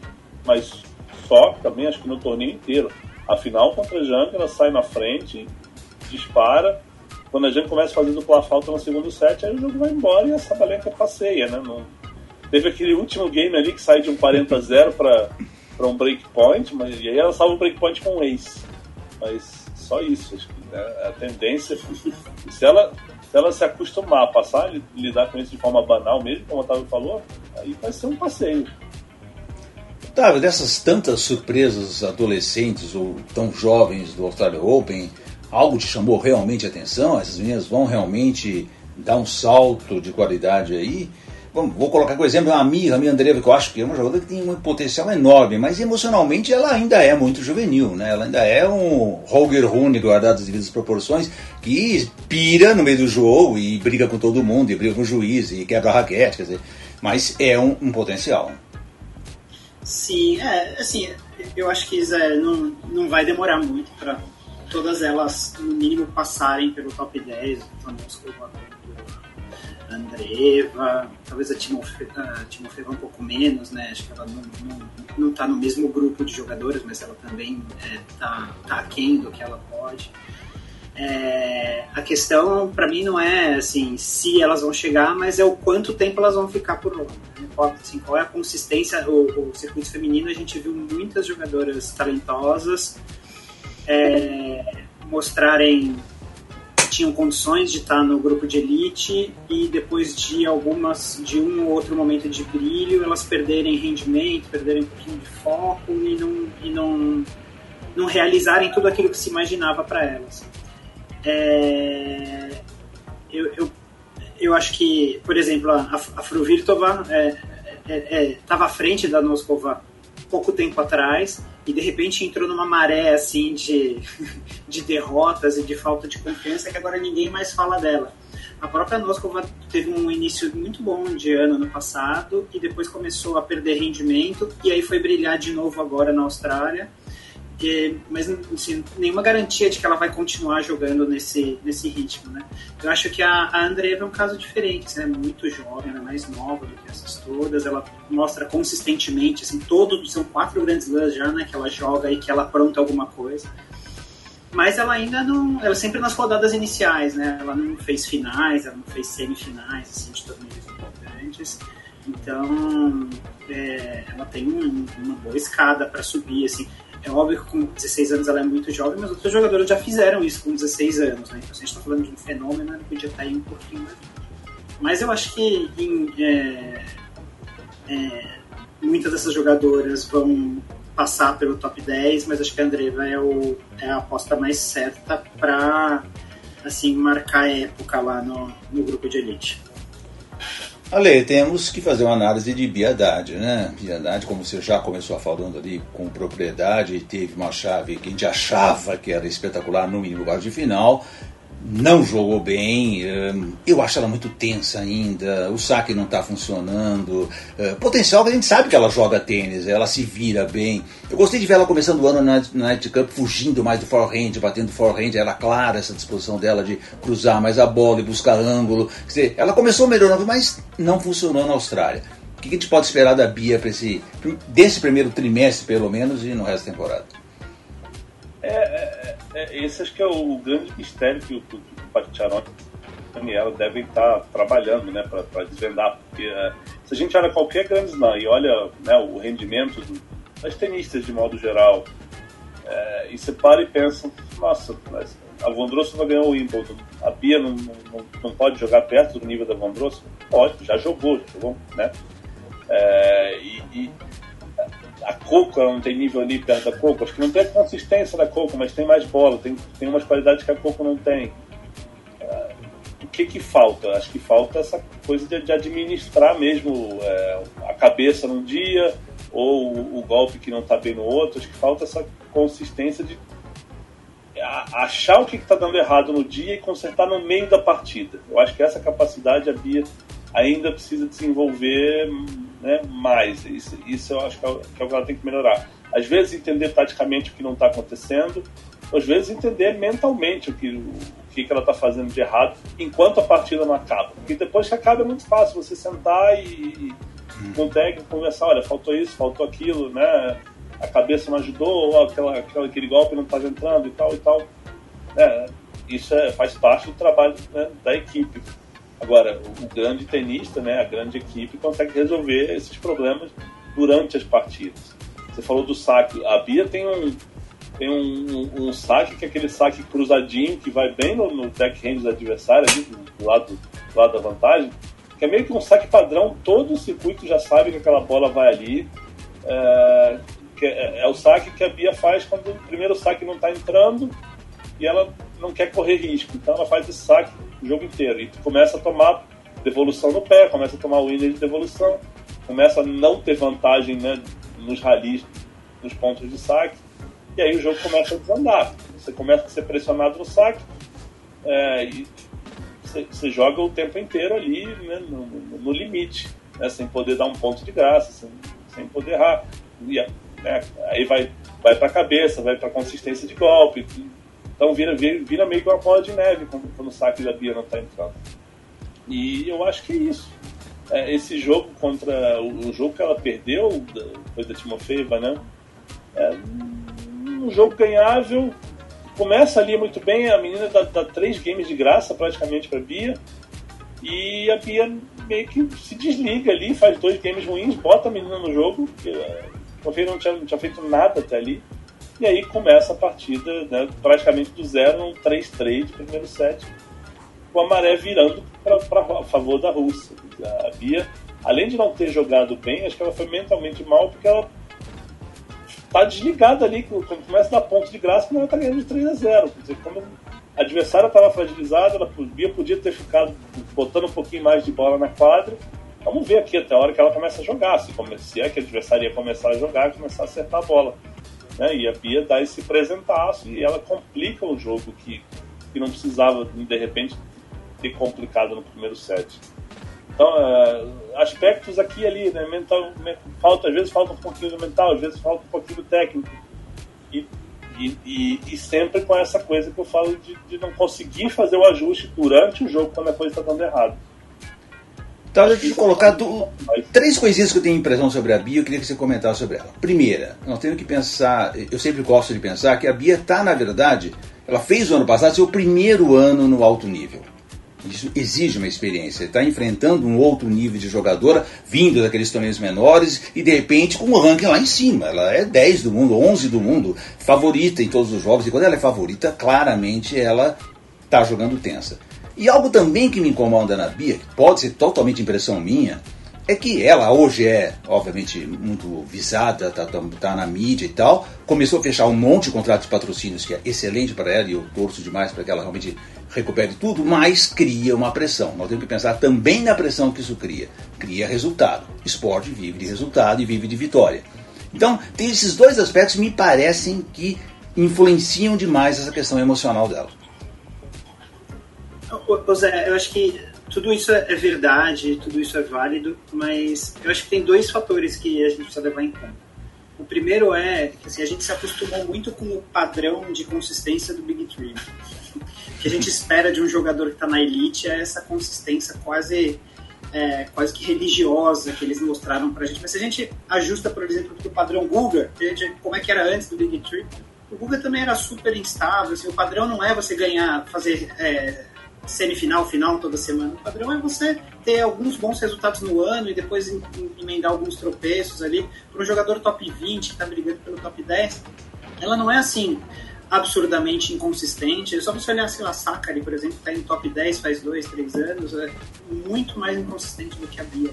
Speaker 3: mas só também, acho que no torneio inteiro. Afinal, contra a Jang, ela sai na frente, dispara. Quando a Jang começa fazendo a falta no segundo set, aí o jogo vai embora e a Sabalenka passeia, né? Não, Teve aquele último game ali que sai de um 40 a 0 para um breakpoint, mas, e aí ela salva o breakpoint com um ace. Mas só isso, acho que né, a tendência. Se ela se ela se acostumar a passar, lidar com isso de forma banal mesmo, como o Otávio falou, aí vai ser um passeio.
Speaker 2: Otávio, dessas tantas surpresas adolescentes ou tão jovens do Australia Open, algo te chamou realmente a atenção? Essas meninas vão realmente dar um salto de qualidade aí? Vou colocar como exemplo uma amiga, a minha Andreva, que eu acho que é uma jogadora que tem um potencial enorme, mas emocionalmente ela ainda é muito juvenil, né? Ela ainda é um Holger Rune, guardado as devidas proporções, que pira no meio do jogo e briga com todo mundo, e briga com o juiz, e quebra a raquete, quer dizer, mas é um, um potencial.
Speaker 4: Sim, é, assim, eu acho que não, não vai demorar muito para todas elas, no mínimo, passarem pelo top 10, tanto Moscova Andreva, talvez a Timofeva um pouco menos, né? Acho que ela não, não, não tá no mesmo grupo de jogadores, mas ela também é, tá, tá aquém do que ela pode. É, a questão para mim não é assim se elas vão chegar, mas é o quanto tempo elas vão ficar por lá. Né? Assim, qual é a consistência? O, o circuito feminino a gente viu muitas jogadoras talentosas é, mostrarem tinham condições de estar no grupo de elite e depois de algumas de um ou outro momento de brilho elas perderem rendimento, perderem um pouquinho de foco e não e não não realizarem tudo aquilo que se imaginava para elas. É, eu, eu, eu acho que, por exemplo, a, a Fruvirtova estava é, é, é, à frente da Noskova pouco tempo atrás e de repente entrou numa maré assim de, de derrotas e de falta de confiança que agora ninguém mais fala dela. A própria Noskova teve um início muito bom de ano no passado e depois começou a perder rendimento e aí foi brilhar de novo agora na Austrália mas assim, nenhuma garantia de que ela vai continuar jogando nesse, nesse ritmo, né? Eu acho que a, a Andreva é um caso diferente, assim, é muito jovem, ela é mais nova do que essas todas, ela mostra consistentemente, assim, todos são quatro grandes lãs já, né, que ela joga e que ela apronta alguma coisa. Mas ela ainda não, ela sempre nas rodadas iniciais, né? Ela não fez finais, ela não fez semifinais, assim, de torneios importantes. Então, é, ela tem um, uma boa escada para subir, assim. É óbvio que com 16 anos ela é muito jovem, mas outros jogadores já fizeram isso com 16 anos, né? Então, se a gente está falando de um fenômeno, ela podia estar aí um pouquinho mais. Mas eu acho que em, é, é, muitas dessas jogadoras vão passar pelo top 10, mas acho que a Andreva é, o, é a aposta mais certa para assim, marcar época lá no, no grupo de elite.
Speaker 2: Ale, temos que fazer uma análise de Biadade, né? Biadade, como você já começou falando ali com propriedade, teve uma chave que a gente achava que era espetacular no mínimo lugar de final, não jogou bem, hum, eu acho ela muito tensa ainda, o saque não está funcionando. Hum, potencial a gente sabe que ela joga tênis, ela se vira bem. Eu gostei de ver ela começando o ano na Night Cup fugindo mais do forehand, batendo forehand, era clara essa disposição dela de cruzar mais a bola e buscar ângulo. Quer dizer, ela começou melhorando, mas não funcionou na Austrália. O que a gente pode esperar da Bia esse desse primeiro trimestre, pelo menos, e no resto da temporada?
Speaker 3: É, é, é, esse acho que é o grande mistério que o, que o Paticharon e Daniela devem estar trabalhando né, para desvendar. Porque é, se a gente olha qualquer grande slam e olha né, o rendimento do, das tenistas de modo geral, é, e você para e pensa, nossa, a Vondrossova ganhou o Wimbledon, a Bia não, não, não, pode jogar perto do nível da Vondrossova? Pode, já jogou, jogou, né? É, e, e a Coco não tem nível ali perto da Coco. Acho que não tem a consistência da Coco, mas tem mais bola, tem, tem umas qualidades que a Coco não tem. Uh, o que que falta? Acho que falta essa coisa de, de administrar mesmo é, a cabeça num dia ou o, o golpe que não está bem no outro. Acho que falta essa consistência de achar o que está dando errado no dia e consertar no meio da partida. Eu acho que essa capacidade a Bia ainda precisa desenvolver né, mais. Isso, isso eu acho que é, que é o que ela tem que melhorar. Às vezes entender taticamente o que não está acontecendo, às vezes entender mentalmente o que, o que, que ela está fazendo de errado enquanto a partida não acaba. Porque depois que acaba é muito fácil você sentar e, e consegue conversar, olha, faltou isso, faltou aquilo, né? A cabeça não ajudou, ou aquela, aquela, aquele golpe não estava entrando e tal e tal. É, isso é, faz parte do trabalho né, da equipe. Agora, o grande tenista, né, a grande equipe, consegue resolver esses problemas durante as partidas. Você falou do saque. A Bia tem um, tem um, um, um, saque que é aquele saque cruzadinho que vai bem no, no deckhand do adversário, ali, do, lado, do lado da vantagem, que é meio que um saque padrão, todo o circuito já sabe que aquela bola vai ali. É, é, é, o saque que a Bia faz quando o primeiro saque não está entrando e ela não quer correr risco. Então ela faz esse saque o jogo inteiro. E tu começa a tomar devolução no pé, começa a tomar winner de devolução, começa a não ter vantagem né, nos ralis, nos pontos de saque e aí o jogo começa a desandar. Você começa a ser pressionado no saque é, e você, joga o tempo inteiro ali né, no, no, no, limite, né, sem poder dar um ponto de graça, sem, sem poder errar. E, né, aí vai, vai para a cabeça, vai para consistência de golpe. Então vira, vira, vira, meio que uma bola de neve quando, quando o saque da Bia não está entrando. E eu acho que é isso. É, esse jogo contra o, o, jogo que ela perdeu, foi da Timofeeva, né? É, um jogo ganhável. Começa ali muito bem, a menina dá, dá três games de graça praticamente para Bia. E a Bia meio que se desliga ali, faz dois games ruins, bota a menina no jogo, porque a não tinha, não tinha feito nada até ali. E aí começa a partida né, praticamente do zero, um 3-3 de primeiro set, com a maré virando para a favor da Rússia. A Bia, além de não ter jogado bem, acho que ela foi mentalmente mal porque ela tá desligada ali, quando começa a dar ponto de graça, ela tá ganhando de 3 a 0 Quer dizer, quando a adversária estava fragilizada, ela podia, podia ter ficado botando um pouquinho mais de bola na quadra. Vamos ver aqui até a hora que ela começa a jogar, se, se é que a adversária ia começar a jogar, começar a acertar a bola. Né? E a Bia dá esse presentaço e ela complica o jogo que, que não precisava, de repente, ter complicado no primeiro set. Então, uh, aspectos aqui e ali, né? Mental, falta, às vezes falta um pouquinho do mental, às vezes falta um pouquinho do técnico. E, e, e, e sempre com essa coisa que eu falo de, de, não conseguir fazer o ajuste durante o jogo quando a coisa está dando errado.
Speaker 2: Então, eu te colocar do, três coisinhas que eu tenho impressão sobre a Bia, eu queria que você comentasse sobre ela. Primeira, nós temos que pensar, eu sempre gosto de pensar que a Bia está, na verdade, ela fez o ano passado seu primeiro ano no alto nível. Isso exige uma experiência. Está enfrentando um outro nível de jogadora, vindo daqueles torneios menores e de repente com o ranking lá em cima. Ela é 10 do mundo, 11 do mundo, favorita em todos os jogos. E quando ela é favorita, claramente ela está jogando tensa. E algo também que me incomoda na Bia, que pode ser totalmente impressão minha, é que ela hoje é, obviamente, muito visada, tá, tá, tá, na mídia e tal. Começou a fechar um monte de contratos de patrocínios, que é excelente para ela, e eu torço demais para que ela realmente recupere tudo, mas cria uma pressão. Nós temos que pensar também na pressão que isso cria. Cria resultado. Esporte vive de resultado e vive de vitória. Então, tem esses dois aspectos que me parecem que influenciam demais essa questão emocional dela.
Speaker 4: Zé, eu acho que tudo isso é verdade, tudo isso é válido, mas eu acho que tem dois fatores que a gente precisa levar em conta. O primeiro é que assim, a gente se acostumou muito com o padrão de consistência do Big Three que a gente espera de um jogador que está na elite é essa consistência quase é, quase que religiosa que eles mostraram para a gente. Mas se a gente ajusta, por exemplo, o padrão Guga, como é que era antes do Big Tree, o Guga também era super instável. Assim, o padrão não é você ganhar, fazer é, semifinal, final toda semana. O padrão é você ter alguns bons resultados no ano e depois emendar alguns tropeços ali. Para um jogador top 20 que está brigando pelo top 10, ela não é assim absurdamente inconsistente. É só você olhar, sei lá, Sakari, por exemplo, está em top 10 faz dois, três anos, é muito mais inconsistente do que a Bia.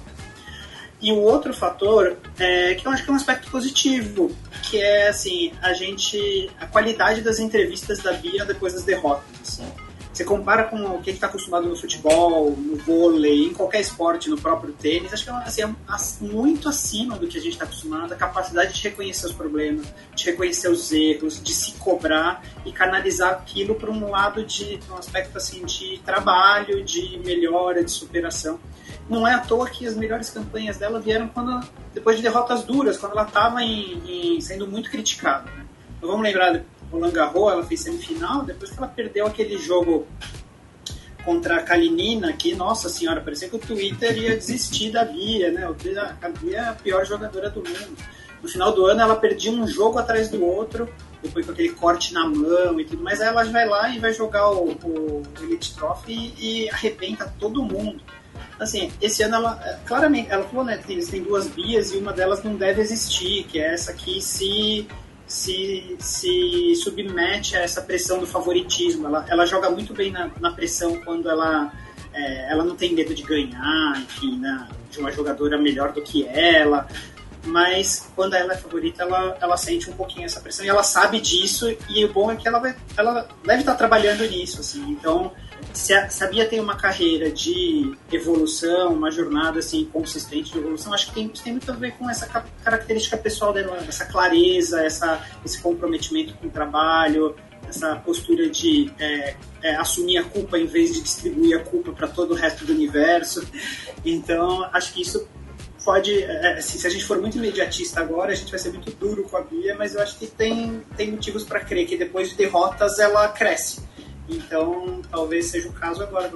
Speaker 4: E o outro fator é que eu acho que é um aspecto positivo, que é assim, a gente. a qualidade das entrevistas da Bia depois das derrotas. Assim. Você compara com o que está acostumado no futebol, no vôlei, em qualquer esporte, no próprio tênis, acho que assim, é muito acima do que a gente está acostumado, a capacidade de reconhecer os problemas, de reconhecer os erros, de se cobrar e canalizar aquilo para um lado de um aspecto assim de trabalho, de melhora, de superação. Não é à toa que as melhores campanhas dela vieram quando depois de derrotas duras, quando ela estava sendo muito criticada. Né? Então vamos lembrar Roland Garros, ela fez semifinal, depois que ela perdeu aquele jogo contra a Kalinina, que, nossa senhora, parecia que o Twitter ia desistir da Bia, né? A Bia é a pior jogadora do mundo. No final do ano ela perdia um jogo atrás do outro, depois com aquele corte na mão e tudo, mas aí ela vai lá e vai jogar o, o Elite Trophy e, e arrebenta todo mundo. Assim, esse ano ela, claramente, ela falou, né, eles têm duas Bias e uma delas não deve existir, que é essa que se se, se submete a essa pressão do favoritismo. Ela, ela joga muito bem na, na pressão quando ela, é, ela não tem medo de ganhar, enfim, né, de uma jogadora melhor do que ela. Mas quando ela é favorita, ela, ela sente um pouquinho essa pressão e ela sabe disso. E o bom é que ela, vai, ela deve estar trabalhando nisso. Assim. Então, se a, se a Bia tem uma carreira de evolução, uma jornada assim consistente de evolução, acho que tem, tem muito a ver com essa característica pessoal dela, essa clareza, essa, esse comprometimento com o trabalho, essa postura de é, é, assumir a culpa em vez de distribuir a culpa para todo o resto do universo. Então, acho que isso pode, assim, se a gente for muito imediatista agora, a gente vai ser muito duro com a Bia, mas eu acho que tem, tem motivos para crer que depois de derrotas ela cresce. Então, talvez seja o caso agora.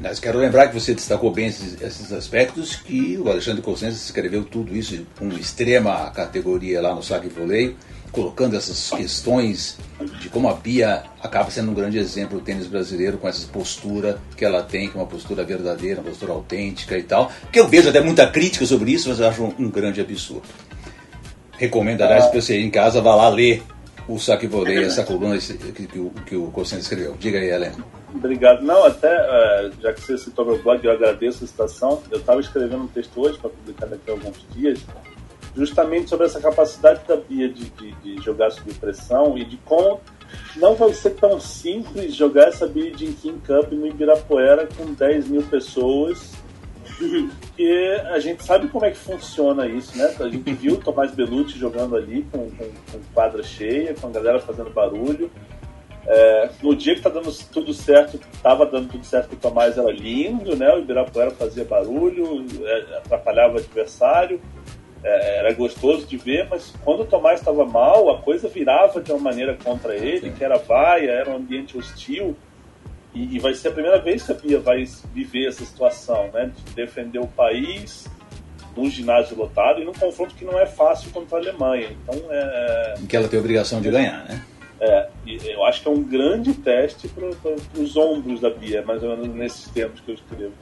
Speaker 2: Mas quero lembrar que você destacou bem esses, esses aspectos, que o Alexandre Cossenza escreveu tudo isso com extrema categoria lá no Saque Voleio, colocando essas questões de como a Bia acaba sendo um grande exemplo do tênis brasileiro com essa postura que ela tem, que é uma postura verdadeira, uma postura autêntica e tal. Que eu vejo até muita crítica sobre isso, mas eu acho um, um grande absurdo. Recomendo, aliás, ah. que você em casa vá lá ler o saque voleio, essa coluna que, que, o, que o escreveu. Diga aí, Helena.
Speaker 3: Obrigado. Não, até, uh, já que você citou meu blog, eu agradeço a citação. Eu estava escrevendo um texto hoje para publicar daqui a alguns dias, justamente sobre essa capacidade da Bia de, de, de jogar sob pressão e de como não vai ser tão simples jogar essa Billie Jean King Cup no Ibirapuera com 10 mil pessoas porque a gente sabe como é que funciona isso, né? A gente viu o Tomás Belucci jogando ali com, com, com quadra cheia, com a galera fazendo barulho. É, no dia que tá dando tudo certo, tava dando tudo certo que o Tomás era lindo, né? O Ibirapuera fazia barulho, é, atrapalhava o adversário, é, era gostoso de ver, mas quando o Tomás estava mal, a coisa virava de uma maneira contra ele, que era vaia, era um ambiente hostil. E, e, vai ser a primeira vez que a Bia vai viver essa situação, né? De defender o país num ginásio lotado e num confronto que não é fácil contra a Alemanha. Então é.
Speaker 2: Que ela tem a obrigação de ganhar, né?
Speaker 3: É, eu acho que é um grande teste para os ombros da Bia, mais ou menos nesses termos que eu escrevo.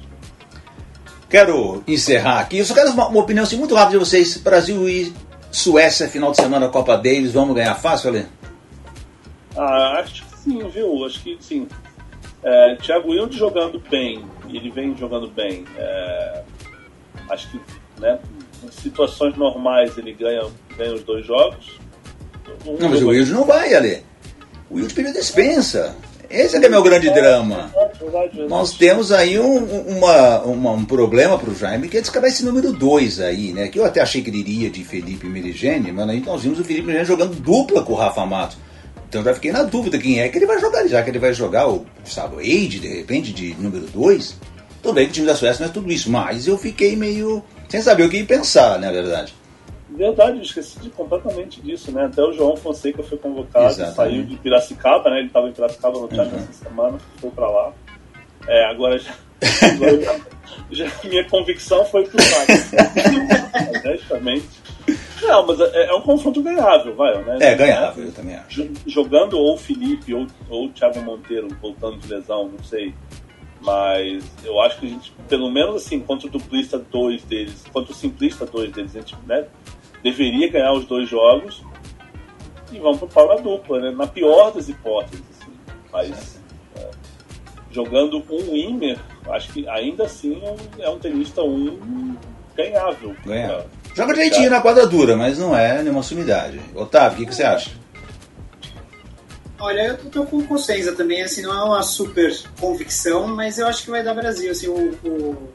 Speaker 2: Quero encerrar aqui. Eu só quero uma, uma opinião assim, muito rápida de vocês. Brasil e Suécia, final de semana, Copa Davis, vamos ganhar fácil, Ale?
Speaker 3: Ah, acho que sim, viu? Acho que sim. É, Thiago Wilde jogando bem, ele vem jogando bem. É, acho que né, em situações normais ele ganha, ganha os dois jogos.
Speaker 2: Um não, mas o Wilde não vai, Ale. O Wilde pediu dispensa. Esse é, é meu grande drama. Nós temos aí um, uma, uma, um problema para o Jaime, que é descabar esse número 2 aí, né? Que eu até achei que ele iria de Felipe Merigene, mas aí nós vimos o Felipe Merigene jogando dupla com o Rafa Matos. Então já fiquei na dúvida quem é que ele vai jogar, já que ele vai jogar o Gustavo Eide, de repente, de número 2. Tudo bem que o time da Suécia não é tudo isso, mas eu fiquei meio sem saber o que pensar, né, na verdade.
Speaker 3: Verdade, eu esqueci de, completamente disso, né? Até o João Fonseca foi convocado, Exatamente. saiu de Piracicaba, né? Ele estava em Piracicaba no Thiago uhum. essa semana, foi para lá. É, agora já, agora já, já, minha convicção foi pro Wagner. Honestamente. Não, mas é, é, um confronto ganhável, vai, né?
Speaker 2: É, ganhável, eu também acho.
Speaker 3: Jogando ou o Felipe ou, ou o Thiago Monteiro voltando de lesão, não sei. Mas eu acho que a gente, pelo menos assim, contra o duplista 2 deles, contra o simplista 2 deles, a gente né, deveria ganhar os dois jogos e vamos pro pau na dupla, né? Na pior das hipóteses. Assim. Mas é, jogando um Wimmer, acho que ainda assim é um é tenista um ganhável.
Speaker 2: Ganhável. Joga direitinho na quadratura, mas não é nenhuma sumidade. Otávio, o que, que, você acha?
Speaker 4: Olha, eu tô com consciência também, assim, não é uma super convicção, mas eu acho que vai dar Brasil, assim, o... o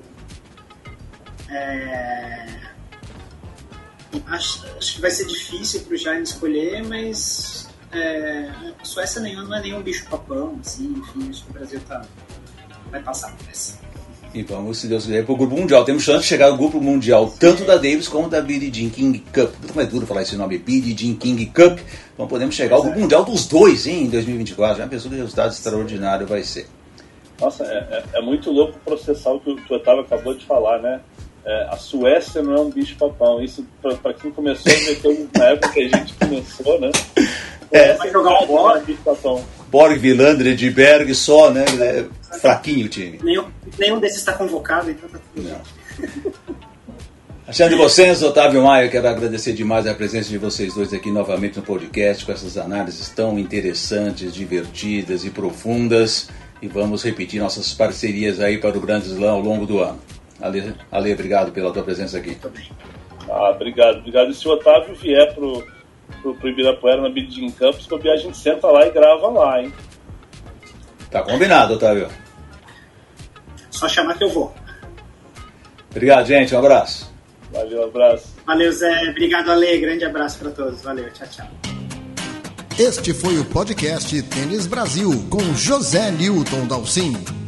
Speaker 4: é, acho, acho, que vai ser difícil pro Jaime escolher, mas é, a Suécia nenhum, não é nenhum bicho papão, assim, enfim, acho que o Brasil tá, vai passar por essa.
Speaker 2: E vamos, se Deus quiser, para o grupo mundial. Temos chance de chegar ao grupo mundial, tanto da Davis como da Billie Jean King Cup. Como é duro falar esse nome, Billie Jean King Cup. Então podemos chegar ao grupo mundial dos dois, hein, em 2024. Já pensou que resultado extraordinário vai ser.
Speaker 3: Nossa, é, é, é muito louco processar o que o Otávio acabou de falar, né? É, a Suécia não é um bicho papão. Isso, para quem começou a ver na época que a gente começou, né?
Speaker 4: É, vai jogar bola. É um bicho
Speaker 2: papão. Borg, Vilandre, de Berg só, né? É fraquinho o time.
Speaker 4: Nenhum, nenhum desses está convocado, então tá tudo Não.
Speaker 2: Achando vocês, Otávio Maia, quero agradecer demais a presença de vocês dois aqui novamente no podcast, com essas análises tão interessantes, divertidas e profundas. E vamos repetir nossas parcerias aí para o Grande Slam ao longo do ano. Ale, Ale obrigado pela tua presença aqui.
Speaker 3: Ah, obrigado, obrigado. E se o Otávio vier pro, pro, pro Ibirapuera na Bidding Campus, que a gente senta lá e grava lá, hein?
Speaker 2: Tá combinado, Otávio.
Speaker 4: Só chamar que eu vou.
Speaker 2: Obrigado, gente. Um abraço.
Speaker 3: Valeu, um abraço.
Speaker 4: Valeu, Zé. Obrigado, Ale. Grande abraço para todos. Valeu, tchau, tchau.
Speaker 1: Este foi o podcast Tênis Brasil com José Newton Dalcin.